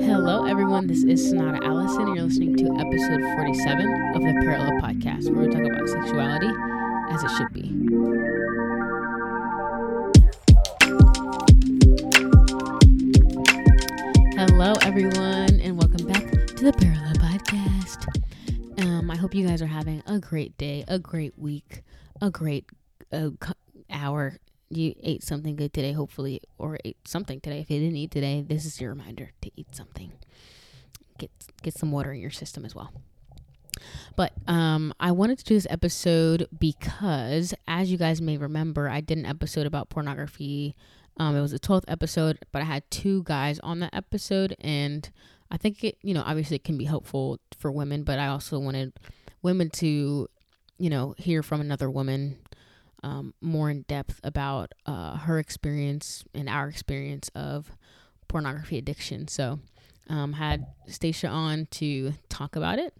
Hello, everyone. This is Sonata Allison, and you're listening to episode 47 of the Parallel Podcast, where we talk about sexuality as it should be. Hello, everyone, and welcome back to the Parallel Podcast. Um, I hope you guys are having a great day, a great week, a great uh, hour. You ate something good today, hopefully, or ate something today. If you didn't eat today, this is your reminder to eat something. Get get some water in your system as well. But um, I wanted to do this episode because, as you guys may remember, I did an episode about pornography um, it was the 12th episode, but I had two guys on that episode, and I think it, you know, obviously it can be helpful for women, but I also wanted women to, you know, hear from another woman um, more in depth about uh, her experience and our experience of pornography addiction. So, um, had Stacia on to talk about it,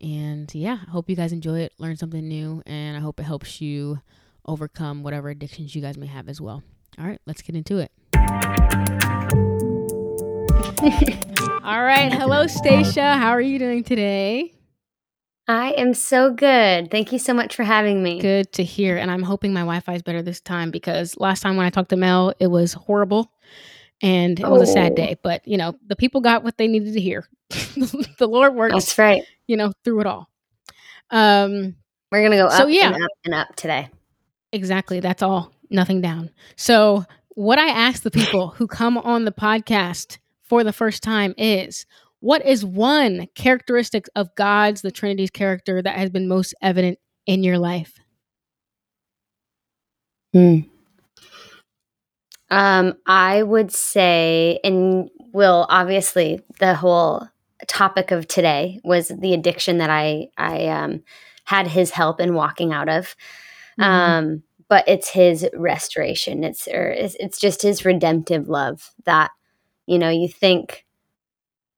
and yeah, I hope you guys enjoy it, learn something new, and I hope it helps you overcome whatever addictions you guys may have as well. All right, let's get into it. All right. Hello, Stacia. How are you doing today? I am so good. Thank you so much for having me. Good to hear. And I'm hoping my Wi Fi is better this time because last time when I talked to Mel, it was horrible and it was a sad oh. day. But, you know, the people got what they needed to hear. the Lord works. That's right. You know, through it all. Um, We're going to go up so, yeah. and up and up today. Exactly. That's all nothing down. So, what I ask the people who come on the podcast for the first time is what is one characteristic of God's, the Trinity's character that has been most evident in your life? Hmm. Um, I would say, and will obviously the whole topic of today was the addiction that I I um, had his help in walking out of. Mm-hmm. Um, but it's his restoration. It's or it's, it's just his redemptive love that you know you think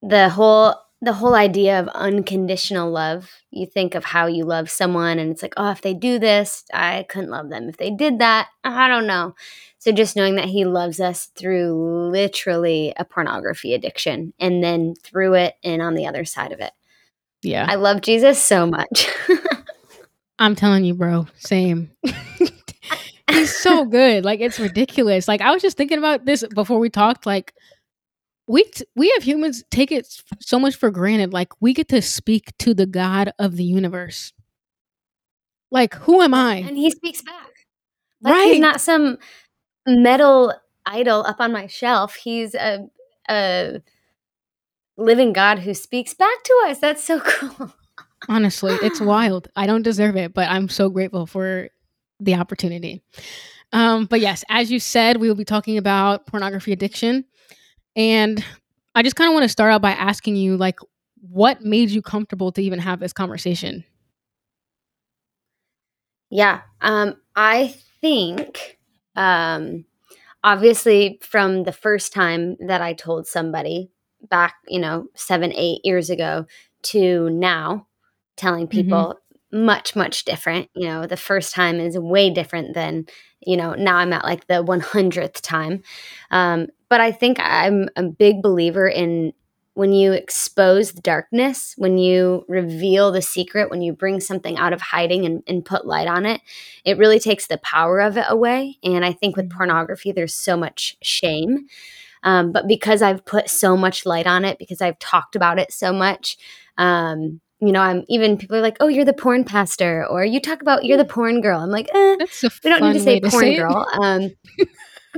the whole the whole idea of unconditional love you think of how you love someone and it's like oh if they do this i couldn't love them if they did that i don't know so just knowing that he loves us through literally a pornography addiction and then through it and on the other side of it yeah i love jesus so much i'm telling you bro same he's so good. Like it's ridiculous. Like I was just thinking about this before we talked. Like we t- we have humans take it so much for granted. Like we get to speak to the God of the universe. Like who am I? And he speaks back. Like right. he's not some metal idol up on my shelf. He's a a living God who speaks back to us. That's so cool. Honestly, it's wild. I don't deserve it, but I'm so grateful for the opportunity. Um, but yes, as you said, we will be talking about pornography addiction. And I just kind of want to start out by asking you, like, what made you comfortable to even have this conversation? Yeah. Um, I think, um, obviously, from the first time that I told somebody back, you know, seven, eight years ago to now, telling mm-hmm. people, mm-hmm much much different you know the first time is way different than you know now i'm at like the 100th time um, but i think i'm a big believer in when you expose the darkness when you reveal the secret when you bring something out of hiding and, and put light on it it really takes the power of it away and i think with mm-hmm. pornography there's so much shame um, but because i've put so much light on it because i've talked about it so much um, you know, I'm even people are like, "Oh, you're the porn pastor," or "You talk about you're the mm. porn girl." I'm like, eh, we don't need to say porn say girl. Um,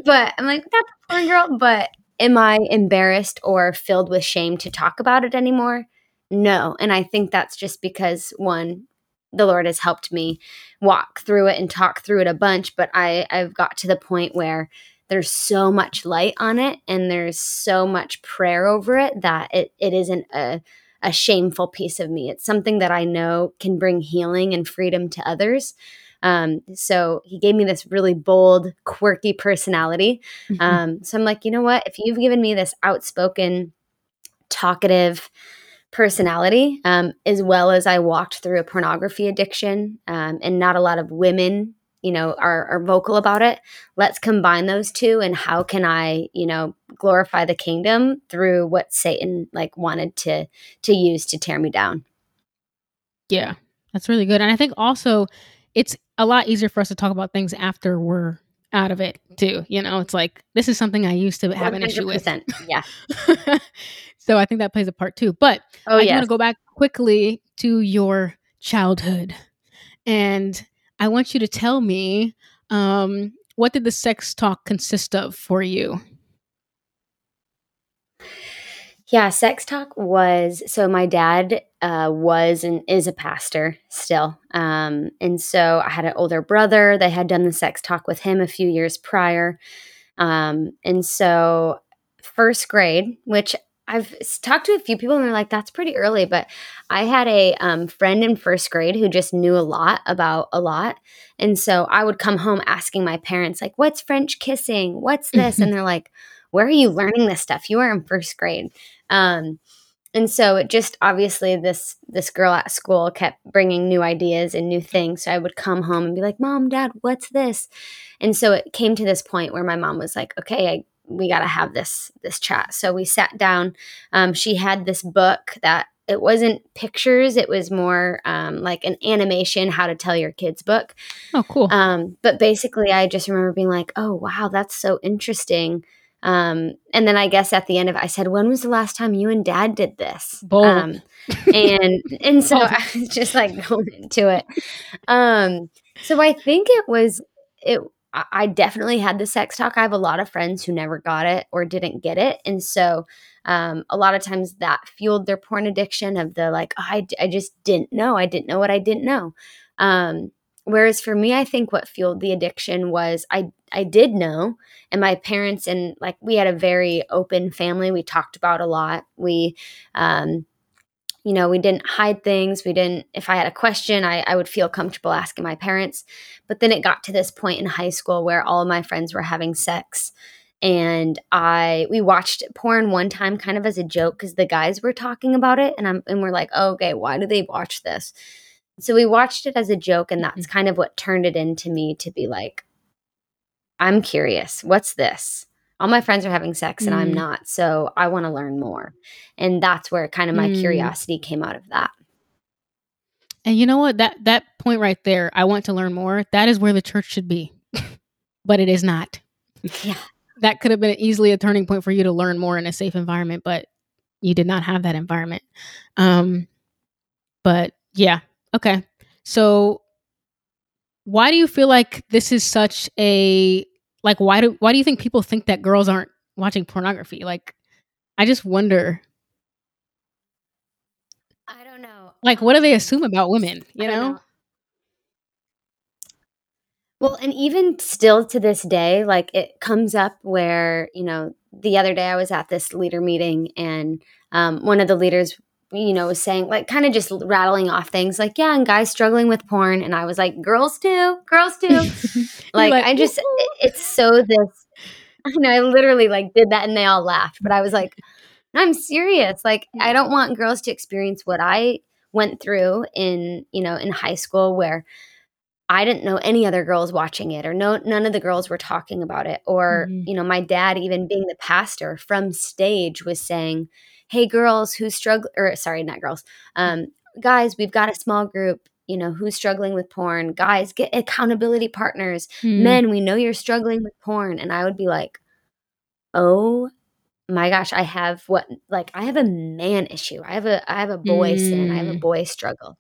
but I'm like, not the porn girl. But am I embarrassed or filled with shame to talk about it anymore? No, and I think that's just because one, the Lord has helped me walk through it and talk through it a bunch. But I I've got to the point where there's so much light on it and there's so much prayer over it that it, it isn't a a shameful piece of me. It's something that I know can bring healing and freedom to others. Um, so he gave me this really bold, quirky personality. Mm-hmm. Um, so I'm like, you know what? If you've given me this outspoken, talkative personality, um, as well as I walked through a pornography addiction, um, and not a lot of women you know are, are vocal about it let's combine those two and how can i you know glorify the kingdom through what satan like wanted to to use to tear me down yeah that's really good and i think also it's a lot easier for us to talk about things after we're out of it too you know? It's like this is something i used to have an issue with. Yeah. So i think that plays a part too but oh i yeah want to go back quickly to your childhood. And I want you to tell me um, what did the sex talk consist of for you? Yeah, sex talk was so my dad uh, was and is a pastor still. Um, and so I had an older brother. They had done the sex talk with him a few years prior. Um, and so, first grade, which I've talked to a few people and they're like, that's pretty early. But I had a um, friend in first grade who just knew a lot about a lot. And so I would come home asking my parents, like, what's French kissing? What's this? and they're like, where are you learning this stuff? You are in first grade. Um, and so it just obviously this this girl at school kept bringing new ideas and new things. So i would come home and be like mom dad what's this? And so it came to this point where my mom was like okay i we got to have this this chat. So we sat down. Um, she had this book that it wasn't pictures it was more um, like an animation how to tell your kids book. Oh cool. Um, but basically i just remember being like oh wow that's so interesting um, and then i guess at the end of it i said when was the last time you and dad did this Bold. Um, and and so i was just like going into it um, so i think it was it I definitely had the sex talk. I have a lot of friends who never got it or didn't get it. And so um, a lot of times that fueled their porn addiction of the like, oh, I, I just didn't know. I didn't know what I didn't know. Um, whereas for me, I think what fueled the addiction was I, I did know. And my parents and like we had a very open family. We talked about a lot. We, um, you know, we didn't hide things. We didn't, if I had a question, I, I would feel comfortable asking my parents. But then it got to this point in high school where all of my friends were having sex. And I, we watched porn one time kind of as a joke because the guys were talking about it. And I'm, and we're like, oh, okay, why do they watch this? So we watched it as a joke. And that's mm-hmm. kind of what turned it into me to be like, I'm curious. What's this? all my friends are having sex and mm. I'm not. So I want to learn more. And that's where kind of my mm. curiosity came out of that. And you know what? That that point right there, I want to learn more. That is where the church should be. but it is not. Yeah. That could have been easily a turning point for you to learn more in a safe environment, but you did not have that environment. Um but yeah. Okay. So why do you feel like this is such a like why do why do you think people think that girls aren't watching pornography like i just wonder i don't know like what do they assume about women you know? know? well and even still to this day like it comes up where you know the other day i was at this leader meeting and um, one of the leaders you know, was saying like kind of just rattling off things like, yeah, and guys struggling with porn. And I was like, girls too, girls too. like, like, I just, it's so this, I know, I literally like did that and they all laughed, but I was like, I'm serious. Like, I don't want girls to experience what I went through in, you know, in high school where I didn't know any other girls watching it or no none of the girls were talking about it or mm-hmm. you know my dad even being the pastor from stage was saying hey girls who struggle or sorry not girls um, guys we've got a small group you know who's struggling with porn. Guys get accountability partners. Mm. men we know you're struggling with porn. And i would be like oh my gosh i have what like i have a man issue. I have a i have a boy mm. sin. I have a hmm. boy struggle.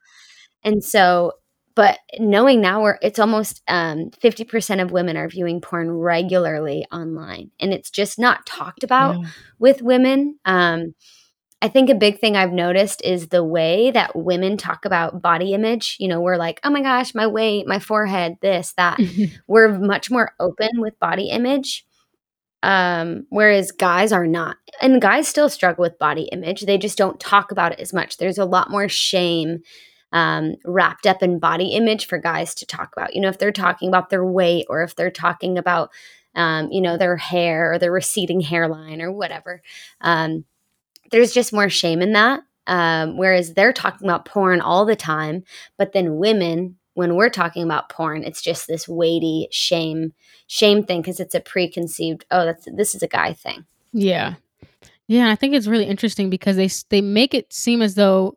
And so but knowing now we're it's almost um, 50% of women are viewing porn regularly online. And it's just not talked about with women. Um, I think a big thing I've noticed is the way that women talk about body image. You know, we're like, oh my gosh, my weight, my forehead, this, that. we're much more open with body image. Um, whereas guys are not. And guys still struggle with body image. They just don't talk about it as much. There's a lot more shame um, wrapped up in body image for guys to talk about. You know, if they're talking about their weight or if they're talking about, um, you know, their hair or their receding hairline or whatever. Um, there's just more shame in that. Um, whereas they're talking about porn all the time, but then women, when we're talking about porn, it's just this weighty shame shame thing because it's a preconceived. Oh, that's this is a guy thing. Yeah, yeah. I think it's really interesting because they they make it seem as though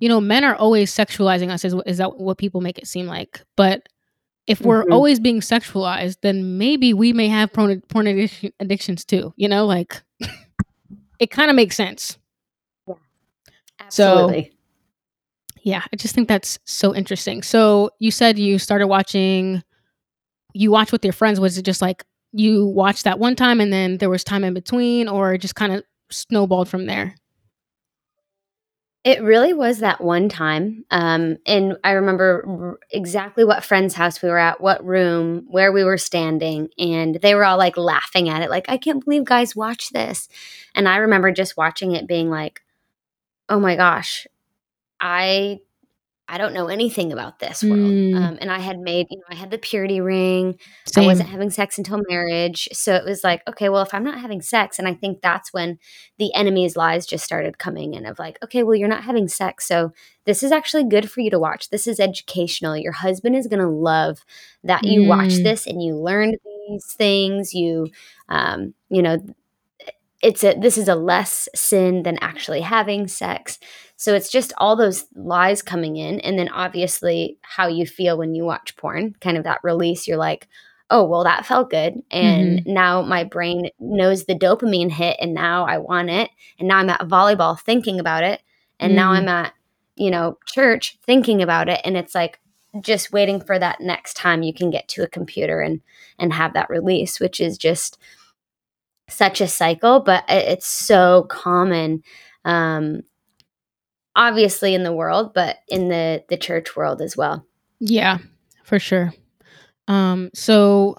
you know men are always sexualizing us. Is is that what people make it seem like? But if we're mm-hmm. always being sexualized, then maybe we may have porn, porn addiction, addictions too. You know, like it kind of makes sense. Yeah, absolutely. So, yeah, I just think that's so interesting. So you said you started watching. You watched with your friends. Was it just like you watched that one time and then there was time in between, or just kind of snowballed from there? It really was that one time. Um, and I remember exactly what friend's house we were at, what room, where we were standing. And they were all like laughing at it, like, I can't believe guys watch this. And I remember just watching it being like, oh my gosh, I I don't know anything about this world. Mm. Um, and I had made, you know, I had the purity ring. Same. I wasn't having sex until marriage. So it was like, okay, well, if I'm not having sex, and I think that's when the enemy's lies just started coming in of like, okay, well, you're not having sex. So this is actually good for you to watch. This is educational. Your husband is going to love that you mm. watch this and you learned these things. You, um, you know, it's a this is a less sin than actually having sex so it's just all those lies coming in and then obviously how you feel when you watch porn kind of that release you're like oh well that felt good and mm-hmm. now my brain knows the dopamine hit and now i want it and now i'm at volleyball thinking about it and mm-hmm. now i'm at you know church thinking about it and it's like just waiting for that next time you can get to a computer and and have that release which is just such a cycle, but it's so common. Um, obviously in the world, but in the the church world as well. Yeah, for sure. Um, so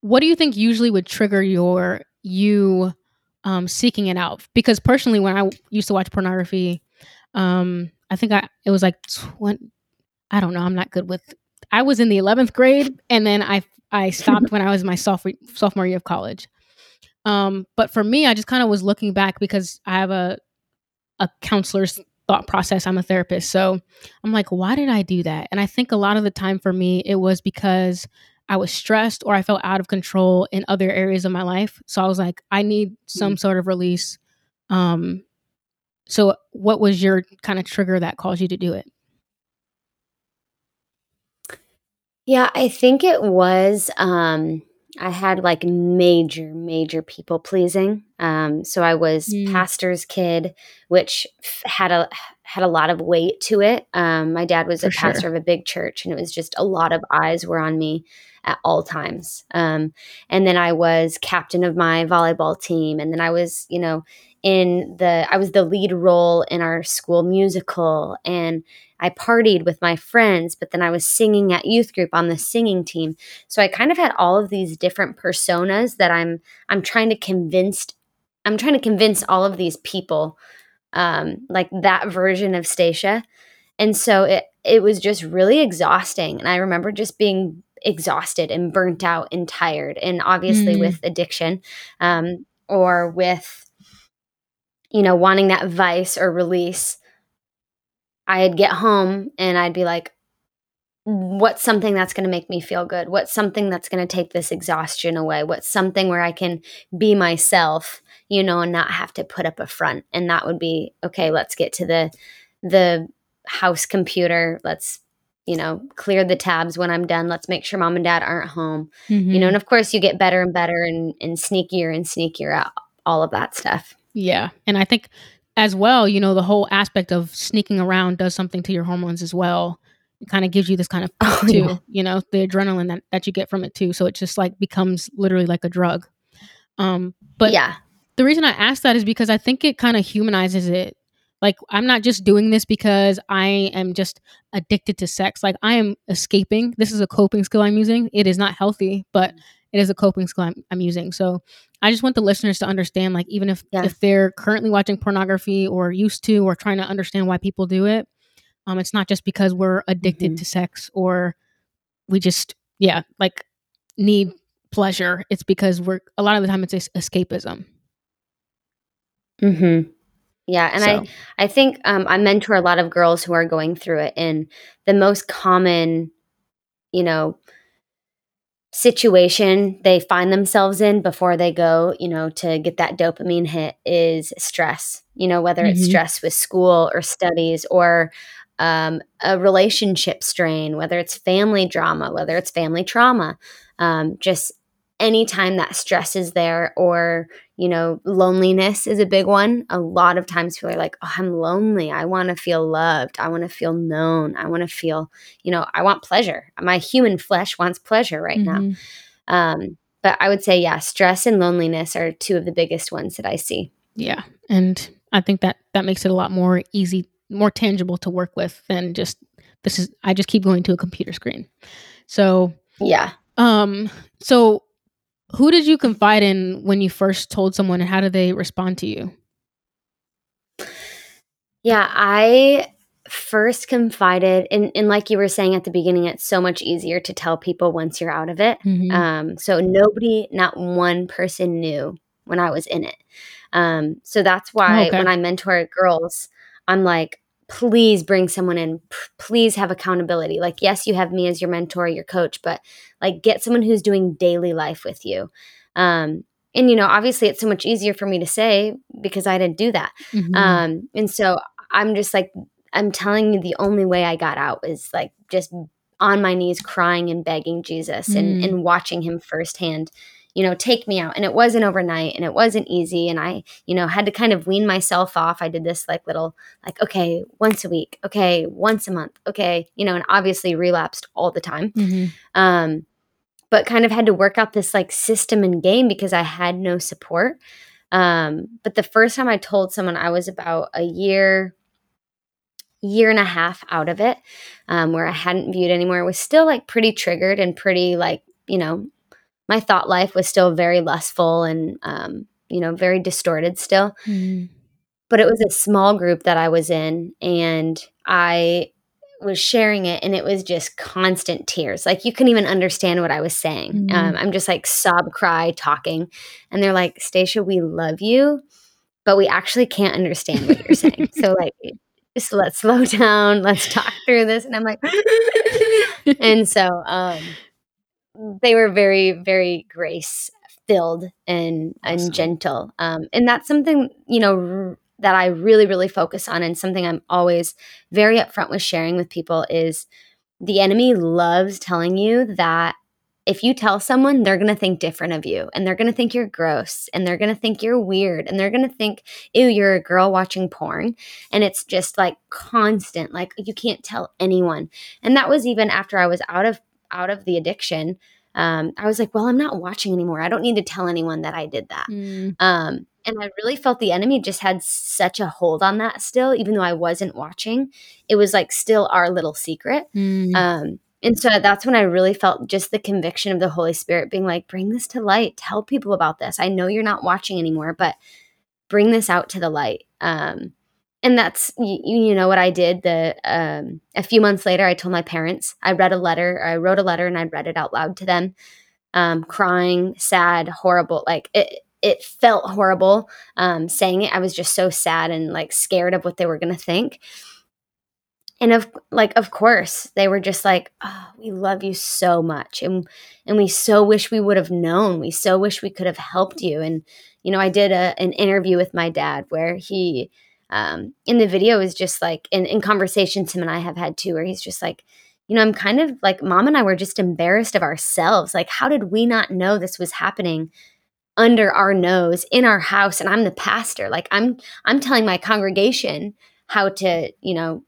what do you think usually would trigger your you um, seeking it out? Because personally, when I used to watch pornography, um, I think I it was like twenty. I don't know. I'm not good with. I was in the 11th grade, and then I I stopped when I was my sophomore sophomore year of college. Um, but for me, I just kind of was looking back because I have a a counselor's thought process. I'm a therapist. So I'm like, why did I do that? And I think a lot of the time for me, it was because I was stressed or I felt out of control in other areas of my life. So I was like, I need some mm. sort of release. Um, so what was your kind of trigger that caused you to do it? Yeah, I think it was um I had like major, major people pleasing. Um, so I was mm. pastor's kid, which f- had a had a lot of weight to it. Um, my dad was For a pastor sure. of a big church, and it was just a lot of eyes were on me at all times. Um, and then I was captain of my volleyball team, and then I was, you know, in the I was the lead role in our school musical, and I partied with my friends, but then I was singing at youth group on the singing team. So I kind of had all of these different personas that I'm I'm trying to convince I'm trying to convince all of these people um, like that version of Stacia. And so it it was just really exhausting. And I remember just being exhausted and burnt out and tired. And obviously mm. with addiction um, or with, you know, wanting that vice or release, I'd get home and I'd be like, what's something that's going to make me feel good? What's something that's going to take this exhaustion away? What's something where I can be myself, you know, and not have to put up a front? And that would be okay, let's get to the the house computer. Let's you know, clear the tabs when I'm done. Let's make sure mom and dad aren't home. Mm-hmm. You know, mm-hmm. and of course you get better and better and, and sneakier and sneakier at all of that stuff. Yeah. And I think as well, you know, the whole aspect of sneaking around does something to your hormones as well. It kind of gives you this kind of oh, too, yeah. you know, the adrenaline that, that you get from it too. So it just like becomes literally like a drug. Um, but yeah, the reason I ask that is because I think it kind of humanizes it. Like I'm not just doing this because I am just addicted to sex. Like I am escaping. This is a coping skill I'm using. It is not healthy, but it is a coping skill I'm, I'm using. So I just want the listeners to understand, like, even if if they're currently watching pornography or used to, or trying to understand why people do it, um, it's not just because we're addicted mm-hmm. to sex or we just, yeah, like need pleasure. It's because we're a lot of the time it's escapism. Hmm. Yeah, and So- I I think um, I mentor a lot of girls who are going through it, and the most common, you know, situation they find themselves in before they go, you know, to get that dopamine hit is stress. You know, whether it's Mhm. stress with school or studies or um, a relationship strain, whether it's family drama, whether it's family trauma, um, just anytime that stress is there or you know loneliness is a big one. A lot of times people are like oh i'm lonely. I want to feel loved. I want to feel known. I want to feel you know i want pleasure. My human flesh wants pleasure right now. Mhm. um, but i would say yeah stress and loneliness are two of the biggest ones that i see. Yeah. And I think that that makes it a lot more easy, more tangible to work with than just this is I just keep going to a computer screen. So, yeah um so who did you confide in when you first told someone and how did they respond to you? Yeah, I first confided and, and like you were saying at the beginning, it's so much easier to tell people once you're out of it. Mhm. Um, so nobody, not one person knew when I was in it. Um, so that's why Okay. when I mentor girls, I'm like, please bring someone in. Please have accountability. Like, yes, you have me as your mentor, your coach, but like get someone who's doing daily life with you. Um, and you know, obviously it's so much easier for me to say because I didn't do that. Mhm. Um, and so I'm just like, I'm telling you, the only way I got out is like just on my knees crying and begging Jesus and, Mm. and watching him firsthand, you know, take me out. And it wasn't overnight and it wasn't easy. And I, you know, had to kind of wean myself off. I did this like little, like, okay, once a week, okay, once a month, okay, you know, and obviously relapsed all the time Mhm. um, but kind of had to work out this like system and game because I had no support. Um, but the first time I told someone I was about a year, year and a half out of it, um, where I hadn't viewed anymore, I was still like pretty triggered and pretty like, you know, my thought life was still very lustful and, um, you know, very distorted still Mhm. but it was a small group that I was in and I was sharing it and it was just constant tears. Like you couldn't even understand what I was saying. Mhm. Um, I'm just like sob cry talking. And they're like, Stacia, we love you, but we actually can't understand what you're saying. So like just let's slow down, let's talk through this. And I'm like and so um they were very, very grace filled and Awesome. and gentle. Um, and that's something you know r- that I really, really focus on, and something I'm always very upfront with sharing with people is the enemy loves telling you that if you tell someone, they're gonna think different of you, and they're gonna think you're gross, and they're gonna think you're weird, and they're gonna think, "Ew, you're a girl watching porn," and it's just like constant, like you can't tell anyone. And that was even after I was out of out of the addiction um, i was like well i'm not watching anymore. I don't need to tell anyone that i did that. Mm. um, and i really felt the enemy just had such a hold on that still even though i wasn't watching. It was like still our little secret. Mm. um, and so that's when i really felt just the conviction of the holy spirit being like bring this to light. Tell people about this. I know you're not watching anymore but bring this out to the light. Um, and that's you, you know what i did the um, a few months later i told my parents i read a letter i wrote a letter and i read it out loud to them um, crying sad horrible like it it felt horrible um, saying it. I was just so sad and like scared of what they were going to think. And of like of course they were just like oh, we love you so much. And and we so wish we would have known. We so wish we could have helped you. And you know i did a, an interview with my dad where he um, in the video is just like in, in conversations him and i have had too where he's just like you know i'm kind of like mom and i were just embarrassed of ourselves. Like how did we not know this was happening under our nose in our house? And i'm the pastor. Like i'm i'm telling my congregation how to you know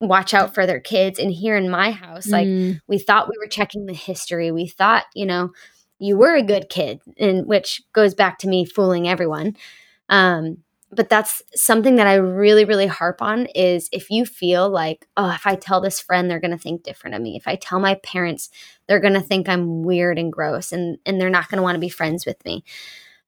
watch out for their kids. And here in my house like Mm. we thought we were checking the history. We thought you know you were a good kid and which goes back to me fooling everyone. Um but that's something that i really really harp on is if you feel like oh if i tell this friend they're going to think different of me if i tell my parents they're going to think i'm weird and gross and and they're not going to want to be friends with me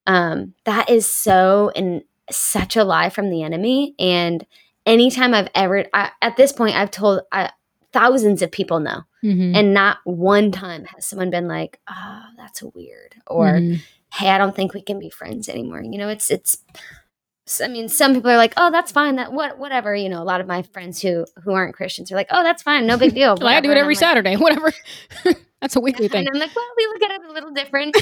um that is so and such a lie from the enemy and anytime i've ever I, at this point i've told I, thousands of people know Mhm. and not one time has someone been like oh that's weird or Mhm. hey i don't think we can be friends anymore you know it's it's I mean, some people are like, "Oh, that's fine. That what, whatever." You know, a lot of my friends who who aren't Christians are like, "Oh, that's fine. No big deal." like, I do it every Saturday. Whatever. that's a weekly thing. And I'm like, well, we look at it a little different.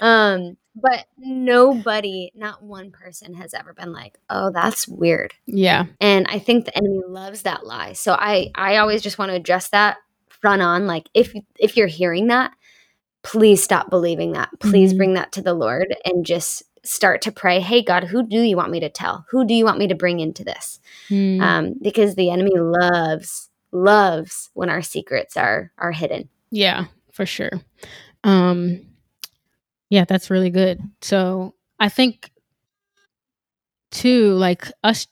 um, but nobody, not one person, has ever been like, "Oh, that's weird." Yeah. And I think the enemy loves that lie. So I I always just want to address that front on. Like, if if you're hearing that, please stop believing that. Please mm-hmm. bring that to the Lord and just start to pray, hey, God, who do you want me to tell? Who do you want me to bring into this? Mm. Um, because the enemy loves, loves when our secrets are are hidden. Yeah, for sure. Um, yeah, that's really good. So I think too, like us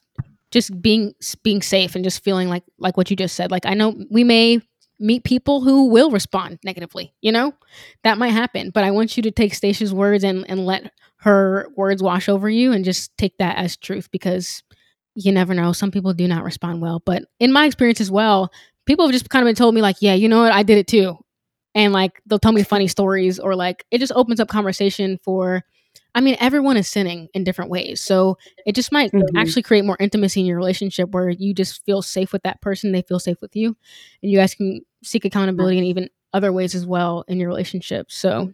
just being being safe and just feeling like like what you just said. Like I know we may meet people who will respond negatively, you know? That might happen. But I want you to take Stacia's words and, and let her words wash over you and just take that as truth because you never know. Some people do not respond well. But in my experience as well, people have just kind of been told me, like, yeah, you know what? I did it too. And like they'll tell me funny stories or like it just opens up conversation for I mean, everyone is sinning in different ways. So it just might mm-hmm. actually create more intimacy in your relationship where you just feel safe with that person, they feel safe with you, and you guys can seek accountability in even other ways as well in your relationship. So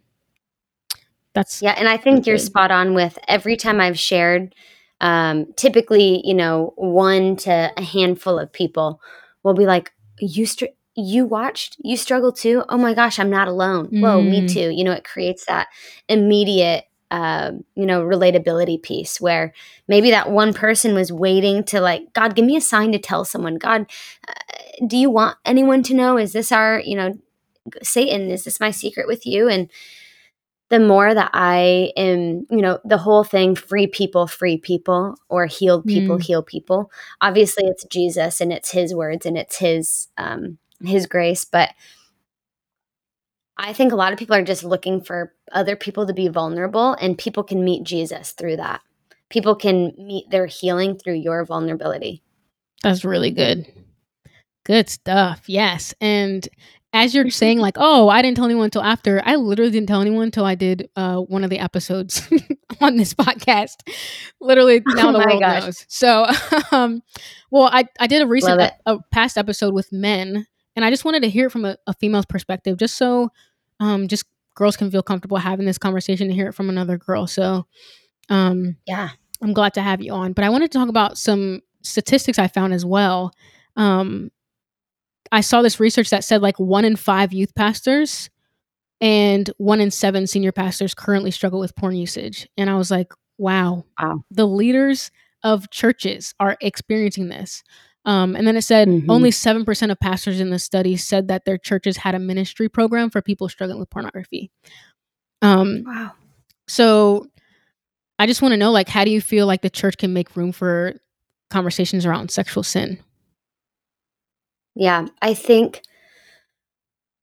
that's yeah, and I think you're spot on with every time I've shared. Um, typically, you know, one to a handful of people will be like, "You str- you watched, you struggle too. Oh my gosh, I'm not alone. Mm. Whoa, me mm. too." You know, it creates that immediate uh, you know, relatability piece where maybe that one person was waiting to like, God, give me a sign to tell someone. God, uh, do you want anyone to know? Is this our, you know, Satan? Is this my secret with you? And the more that I am, you know, the whole thing free people, free people, or healed people, mm. heal people. Obviously, it's Jesus and it's his words and it's his, um, his grace. But I think a lot of people are just looking for other people to be vulnerable, and people can meet Jesus through that. People can meet their healing through your vulnerability. That's really good. Good stuff. Yes. And as you're saying, like, oh, I didn't tell anyone until after, I literally didn't tell anyone until I did uh, one of the episodes on this podcast. Literally, now oh the world gosh. knows. So, um, well, I, I did a recent, a, a, past episode with men, and I just wanted to hear it from a, a female's perspective, just so um, just girls can feel comfortable having this conversation and hear it from another girl. So, um, yeah, I'm glad to have you on. But I wanted to talk about some statistics I found as well. Um, I saw this research that said like one in five youth pastors and one in seven senior pastors currently struggle with porn usage. And I was like, wow, wow. the leaders of churches are experiencing this. Um, and then it said mm-hmm. only 7% of pastors in the study said that their churches had a ministry program for people struggling with pornography. Um, wow. So I just want to know, like, how do you feel like the church can make room for conversations around sexual sin? Yeah, I think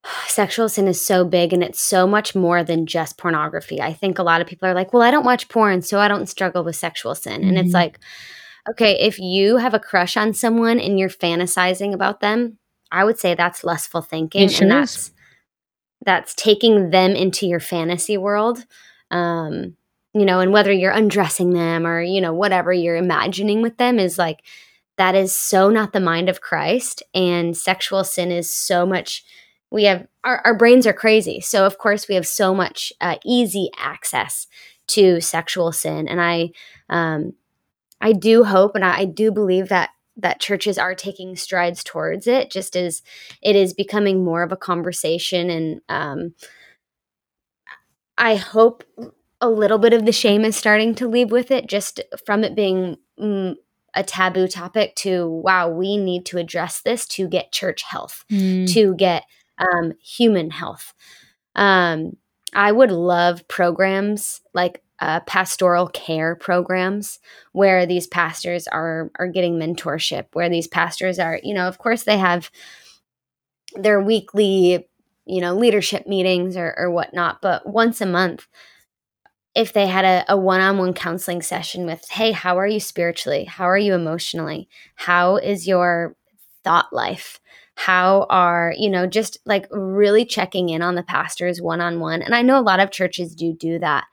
sexual sin is so big and it's so much more than just pornography. I think a lot of people are like, well, I don't watch porn, so I don't struggle with sexual sin. Mm-hmm. And it's mm-hmm. like, Okay, if you have a crush on someone and you're fantasizing about them, I would say that's lustful thinking. Sure and that's is. that's taking them into your fantasy world. Um, you know, and whether you're undressing them or, you know, whatever you're imagining with them is like that is so not the mind of Christ. And sexual sin is so much we have our, our brains are crazy. So of course we have so much uh, easy access to sexual sin. And I um I do hope and I, do believe that that churches are taking strides towards it, just as it is becoming more of a conversation. And um, I hope a little bit of the shame is starting to leave with it, just from it being mm, a taboo topic to wow, we need to address this to get church health, mm. to get um, human health. Um, I would love programs like uh, pastoral care programs where these pastors are are getting mentorship where these pastors are you know of course they have their weekly you know leadership meetings or, or whatnot but once a month if they had a, a one-on-one counseling session with hey how are you spiritually how are you emotionally how is your thought life how are you know just like really checking in on the pastors one-on-one and i know a lot of churches do do that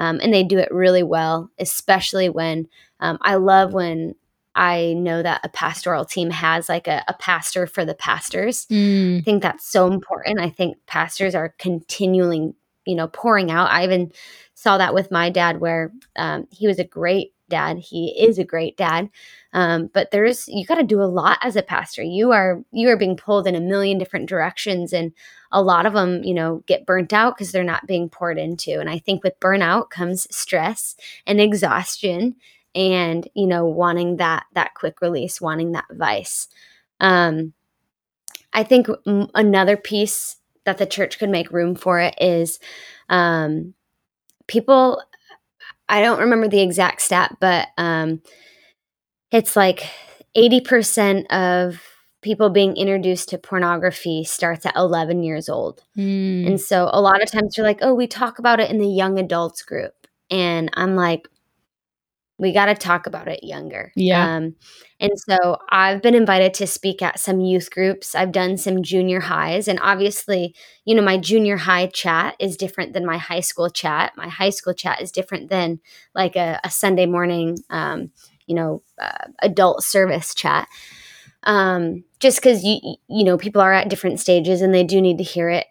um, and they do it really well, especially when um, I love when I know that a pastoral team has like a, a pastor for the pastors. Mm. I think that's so important. I think pastors are continually, you know, pouring out. I even saw that with my dad, where um, he was a great dad. He is a great dad. Um, but there's you got to do a lot as a pastor. You are you are being pulled in a million different directions, and a lot of them, you know, get burnt out because they're not being poured into. And I think with burnout comes stress and exhaustion and you know wanting that that quick release wanting that vice um i think another piece that the church could make room for it is um people i don't remember the exact stat but um it's like 80% of people being introduced to pornography starts at 11 years old Mm. and so a lot of times you're like oh we talk about it in the young adults group and i'm like we got to talk about it younger. Yeah. Um, and so I've been invited to speak at some youth groups. I've done some junior highs. And obviously, you know, my junior high chat is different than my high school chat. My high school chat is different than like a, a Sunday morning, um, you know, uh, adult service chat. Um, just because you, you know, people are at different stages and they do need to hear it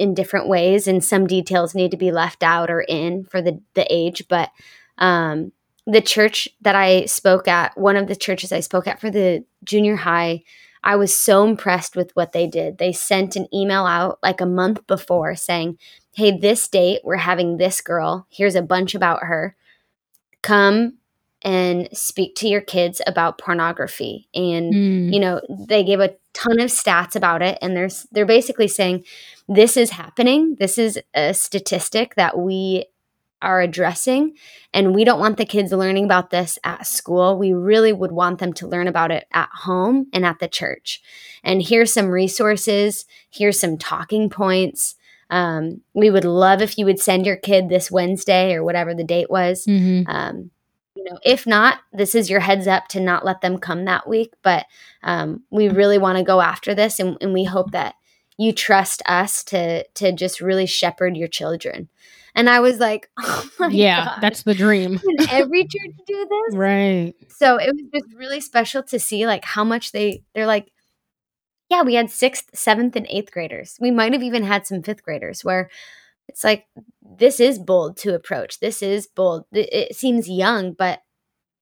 in different ways. And some details need to be left out or in for the, the age. But, um, the church that I spoke at, one of the churches I spoke at for the junior high, I was so impressed with what they did. They sent an email out like a month before saying, Hey, this date, we're having this girl. Here's a bunch about her. Come and speak to your kids about pornography. And, Mm. you know, they gave a ton of stats about it. And there's they're basically saying this is happening. This is a statistic that we are addressing. And we don't want the kids learning about this at school. We really would want them to learn about it at home and at the church. And here's some resources, here's some talking points. Um, we would love if you would send your kid this Wednesday or whatever the date was. Mhm. Um, you know, if not, this is your heads up to not let them come that week. But um, we really want to go after this, and, and we hope that you trust us to to just really shepherd your children. And I was like, oh my yeah, that's the dream. Can every church do this? right. So it was just really special to see like how much they they're like, yeah, we had sixth, seventh, and eighth graders. We might have even had some fifth graders where it's like this is bold to approach. This is bold. It, seems young, but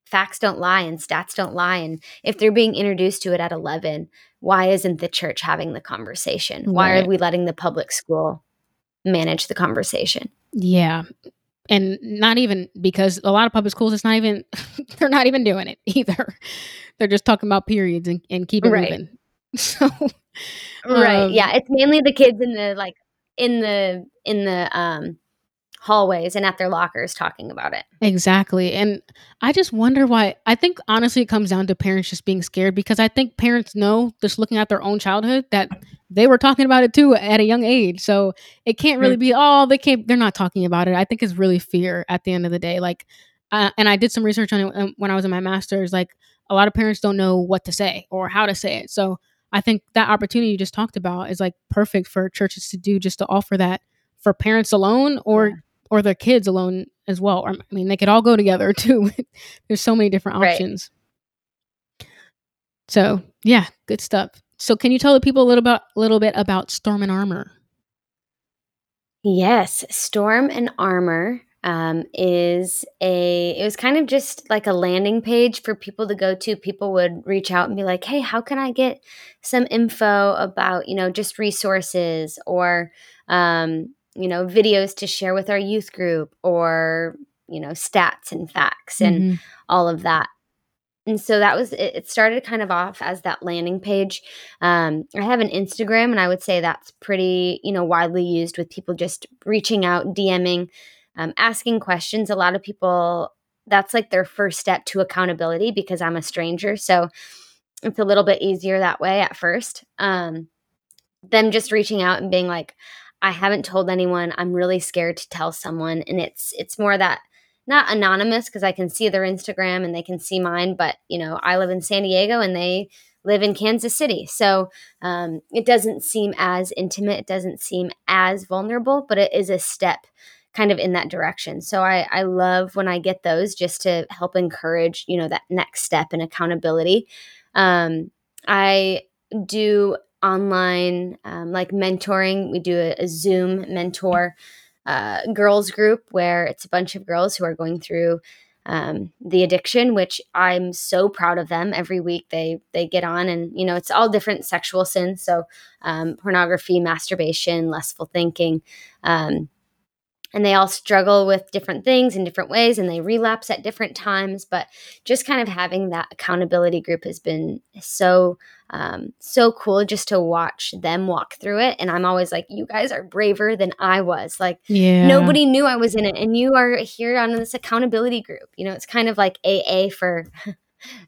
facts don't lie and stats don't lie. And if they're being introduced to it at eleven, why isn't the church having the conversation? Why Right. are we letting the public school manage the conversation? Yeah. And not even because a lot of public schools, it's not even, they're not even doing it either. They're just talking about periods and, and keep it Right. moving. So, right um, yeah it's mainly the kids in the like in the in the um hallways and at their lockers talking about it Exactly. And I just wonder why. I think honestly, it comes down to parents just being scared because I think parents know, just looking at their own childhood, that they were talking about it too at a young age. So it can't really be, oh, they can't, they're not talking about it. I think it's really fear at the end of the day. Like, uh, and I did some research on it um, when I was in my master's. Like, a lot of parents don't know what to say or how to say it. So I think that opportunity you just talked about is like perfect for churches to do just to offer that for parents alone or. Or their kids alone as well. Or, I mean, they could all go together too. There's so many different Right. options. So yeah, good stuff. So can you tell the people a little about a little bit about Storm and Armor? yes storm and armor um, is a it was kind of just like a landing page for people to go to people would reach out and be like hey how can i get some info about you know just resources or um, you know videos to share with our youth group or you know stats and facts and Mhm. all of that. And so that was it, it started kind of off as that landing page. Um, I have an Instagram, and I would say that's pretty, you know, widely used with people just reaching out, DMing, um, asking questions. A lot of people, that's like their first step to accountability because I'm a stranger. So it's a little bit easier that way at first. Um, them just reaching out and being like, I haven't told anyone. I'm really scared to tell someone, and it's it's more that not anonymous because I can see their Instagram and they can see mine, but you know, I live in San Diego and they live in Kansas City. So um, it doesn't seem as intimate, it doesn't seem as vulnerable, but it is a step kind of in that direction. So I, I love when I get those just to help encourage, you know, that next step in accountability. Um, I do online um, like mentoring. We do a, a Zoom mentor uh, girls group where it's a bunch of girls who are going through um, the addiction, which I'm so proud of them. Every week they they get on, and you know it's all different sexual sins, so um, pornography, masturbation, lustful thinking. Um, and they all struggle with different things in different ways and they relapse at different times but just kind of having that accountability group has been so um, so cool just to watch them walk through it. And i'm always like you guys are braver than i was. Like Yeah. nobody knew i was in it and you are here on this accountability group. You know it's kind of like aa for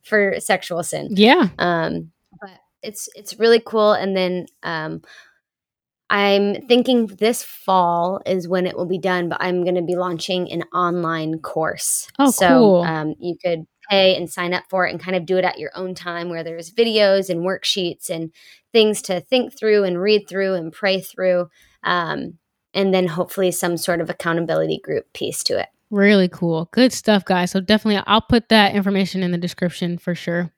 for sexual sin. Yeah. um but it's it's really cool. And then um i'm thinking this fall is when it will be done but i'm going to be launching an online course Oh, so cool. um, you could pay and sign up for it and kind of do it at your own time where there's videos and worksheets and things to think through and read through and pray through um, and then hopefully some sort of accountability group piece to it Really cool. Good stuff, guys. So definitely I'll put that information in the description for sure.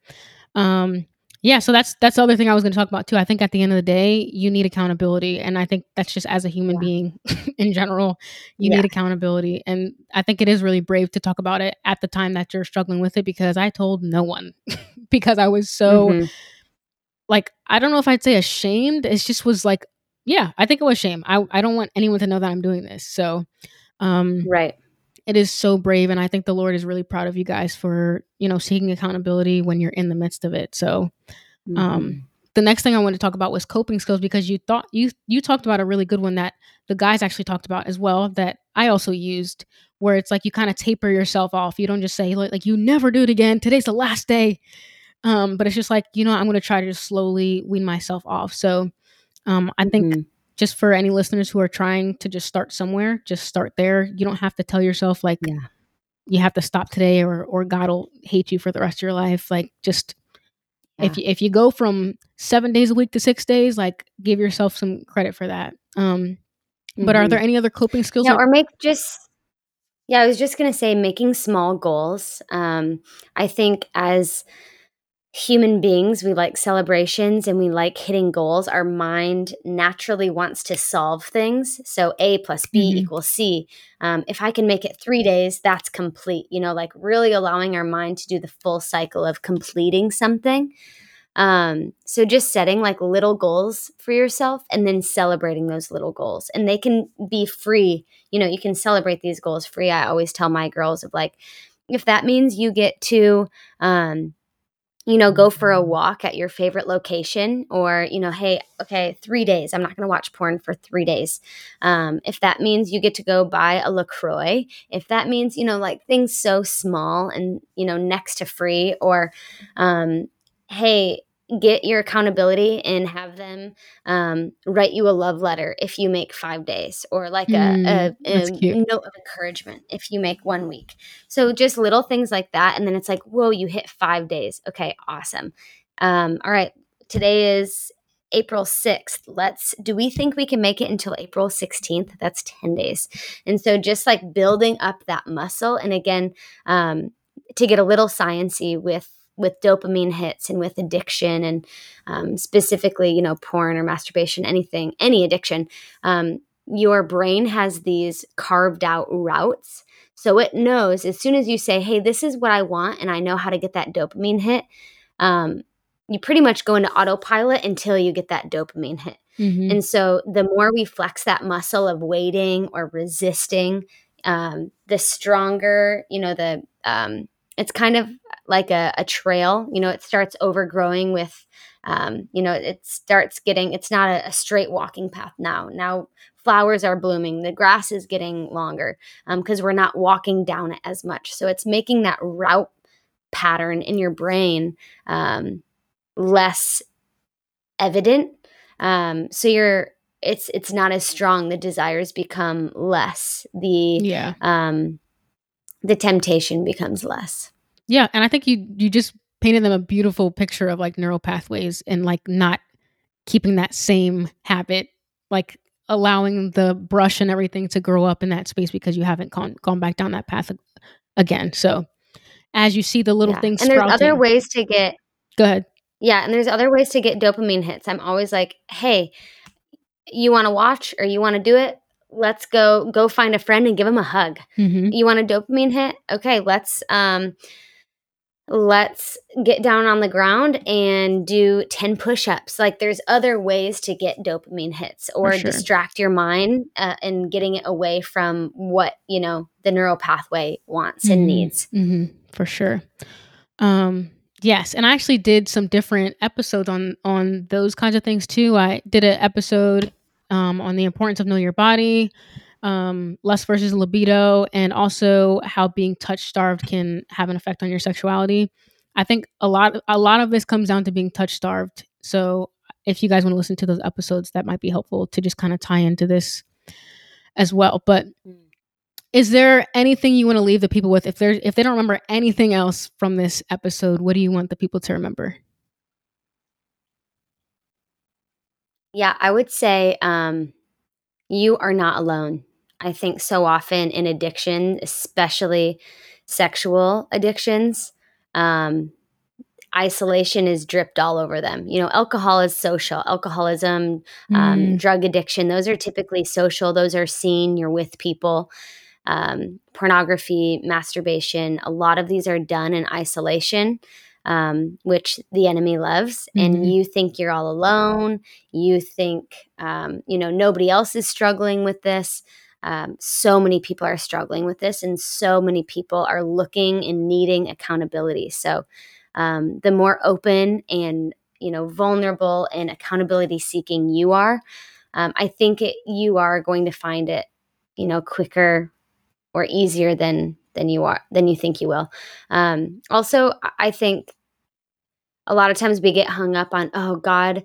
Um yeah, so that's that's the other thing I was going to talk about too. I think at the end of the day, you need accountability and I think that's just as a human Yeah. being in general, you Yeah. need accountability and I think it is really brave to talk about it at the time that you're struggling with it because I told no one because I was so Mhm. like I don't know if I'd say ashamed. It just was like yeah, I think it was shame. I I don't want anyone to know that I'm doing this. So um right it is so brave and i think the lord is really proud of you guys for you know seeking accountability when you're in the midst of it. So Mhm. um the next thing i wanted to talk about was coping skills because you thought you you talked about a really good one that the guys actually talked about as well that i also used where it's like you kind of taper yourself off. You don't just say like, like you never do it again. Today's the last day. Um but it's just like you know i'm going to try to just slowly wean myself off. So um i think Mhm. Just for any listeners who are trying to just start somewhere, just start there. You don't have to tell yourself like Yeah. you have to stop today or or God will hate you for the rest of your life. Like just if you if you go from seven days a week to six days, like give yourself some credit for that. Um but are Mhm. there any other coping skills? Yeah, or- or make just yeah, I was just gonna say making small goals. Um, I think as human beings, we like celebrations and we like hitting goals. Our mind naturally wants to solve things. So A plus B Mhm. equals C. Um, if I can make it three days, that's complete. You know, like really allowing our mind to do the full cycle of completing something. Um, so just setting like little goals for yourself and then celebrating those little goals. And they can be free. You know, you can celebrate these goals free. I always tell my girls of like, if that means you get to um, you know, go for a walk at your favorite location, or, you know, hey, okay, three days. I'm not going to watch porn for three days. Um, if that means you get to go buy a LaCroix, if that means, you know, like things so small and, you know, next to free, or, um, hey, get your accountability and have them um, write you a love letter if you make five days or like a, Mm, a, that's a note of encouragement if you make one week. So just little things like that and then it's like whoa you hit five days. Okay awesome. Um, all right today is april 6th let's do we think we can make it until april 16th that's 10 days. And so just like building up that muscle and again um, to get a little sciency with with dopamine hits and with addiction and um, specifically you know porn or masturbation anything any addiction um, your brain has these carved out routes so it knows as soon as you say hey this is what i want and i know how to get that dopamine hit um, you pretty much go into autopilot until you get that dopamine hit Mhm. and so the more we flex that muscle of waiting or resisting, um, the stronger, you know, the um, it's kind of like a, a trail. You know, it starts overgrowing with, um, you know, it starts getting. It's not a, a straight walking path now. Now flowers are blooming, the grass is getting longer because we're not walking down it as much. So it's making that route pattern in your brain um, less evident um so you're it's it's not as strong the desires become less the yeah. um the temptation becomes less Yeah, and I think you you just painted them a beautiful picture of like neural pathways and like not keeping that same habit like allowing the brush and everything to grow up in that space because you haven't gone gone back down that path again. So as you see the little Yeah. things And there's sprouting, other ways to get go ahead. yeah, and there's other ways to get dopamine hits. I'm always like, "Hey, you want to watch or you want to do it? Let's go go find a friend and give them a hug. hmm You want a dopamine hit? Okay, let's um let's get down on the ground and do 10 push-ups like there's other ways to get dopamine hits or sure. distract your mind uh, and getting it away from what you know the neural pathway wants and Mhm. needs hmm for sure. Um, yes, and I actually did some different episodes on on those kinds of things too. I did an episode um, on the importance of know your body, um, lust versus libido, and also how being touch starved can have an effect on your sexuality. I think a lot a lot of this comes down to being touch starved. So if you guys want to listen to those episodes, that might be helpful to just kind of tie into this as well. But is there anything you want to leave the people with if they're if they don't remember anything else from this episode what do you want the people to remember Yeah, I would say um, you are not alone. I think so often in addiction, especially sexual addictions, um, isolation is dripped all over them. You know, alcohol is social, alcoholism, um, Mm, drug addiction, those are typically social, those are seen, you're with people. Um, pornography, masturbation, a lot of these are done in isolation. Um, which the enemy loves, and you think you're all alone you think um, you know nobody else is struggling with this um, so many people are struggling with this and so many people are looking and needing accountability. So um, the more open and you know vulnerable and accountability seeking you are um, i think it, you are going to find it you know quicker or easier than than you are than you think you will. Um, also I- i think a lot of times we get hung up on oh god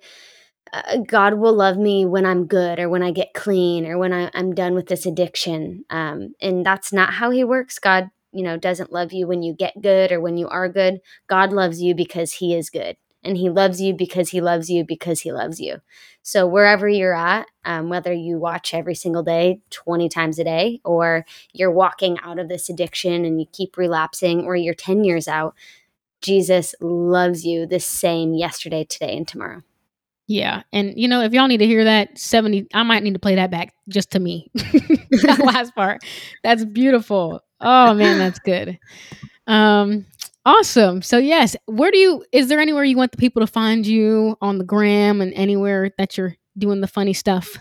uh, God will love me when I'm good or when I get clean or when I, I'm done with this addiction. Um, and that's not how He works. God, you know, doesn't love you when you get good or when you are good. God loves you because He is good. And He loves you because He loves you because He loves you. So wherever you're at, um, whether you watch every single day, 20 times a day, or you're walking out of this addiction and you keep relapsing, or you're 10 years out, Jesus loves you the same yesterday, today, and tomorrow. Yeah and you know if y'all need to hear that 70 i might need to play that back just to me. That last part. That's beautiful. Oh man that's good. Um awesome. So yes where do you is there anywhere you want the people to find you on the gram and anywhere that you're doing the funny stuff?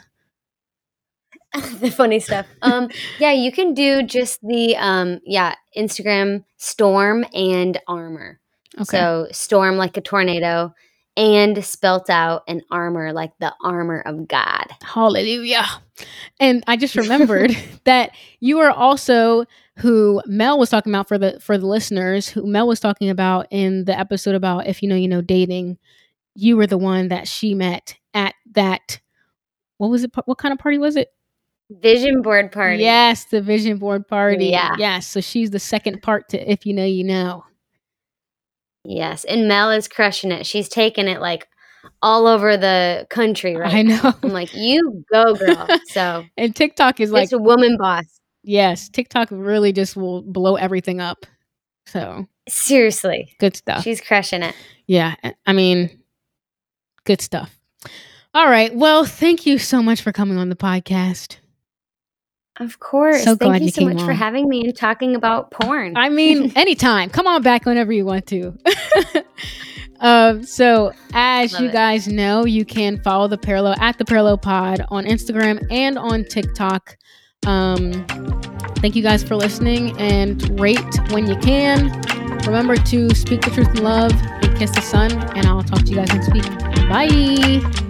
The funny stuff. Um, yeah, you can do just the um, yeah Instagram storm and armor. okay. So storm like a tornado, and spelt out an armor like the armor of God. Hallelujah. And I just remembered that you are also who Mel was talking about for the for the listeners, who Mel was talking about in the episode about if you know you know dating. You were the one that she met at that what was it what kind of party was it? Vision board party. Yes, the vision board party. Yeah. Yes, so she's the second part to if you know you know. Yes, and Mel is crushing it. She's taking it like all over the country right I now. know. I'm like, you go, girl. So and TikTok is like it's a woman boss. yes, TikTok really just will blow everything up. So, Seriously, good stuff. she's crushing it. Yeah, I mean, good stuff. All right. Well, thank you so much for coming on the podcast. Of course. So glad Thank you you so much for having me and talking about porn. I mean, anytime. Come on back whenever you want to. um, so, as Love you it. guys know, you can follow the Parallel at the Parallel Pod on Instagram and on TikTok. Um, thank you guys for listening and rate when you can. Remember to speak the truth in love and kiss the Son. And I'll talk to you guys next week. Bye.